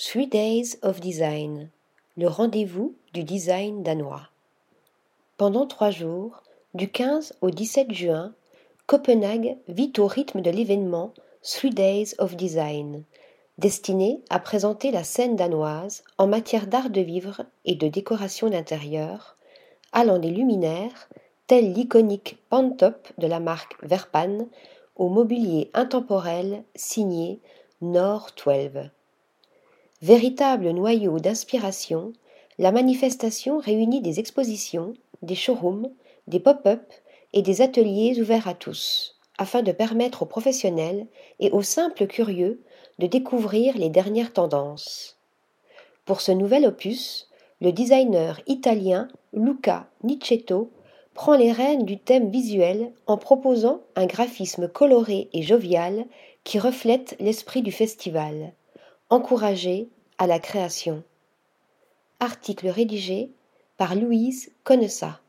Three Days of Design, le rendez-vous du design danois. Pendant trois jours, du 15 au 17 juin, Copenhague vit au rythme de l'événement Three Days of Design, destiné à présenter la scène danoise en matière d'art de vivre et de décoration d'intérieur, allant des luminaires, tels l'iconique Pantop de la marque Verpan, au mobilier intemporel signé Nord 12. Véritable noyau d'inspiration, la manifestation réunit des expositions, des showrooms, des pop-up et des ateliers ouverts à tous, afin de permettre aux professionnels et aux simples curieux de découvrir les dernières tendances. Pour ce nouvel opus, le designer italien Luca Nicetto prend les rênes du thème visuel en proposant un graphisme coloré et jovial qui reflète l'esprit du festival, encouragé à la création. Article rédigé par Louise Connessa.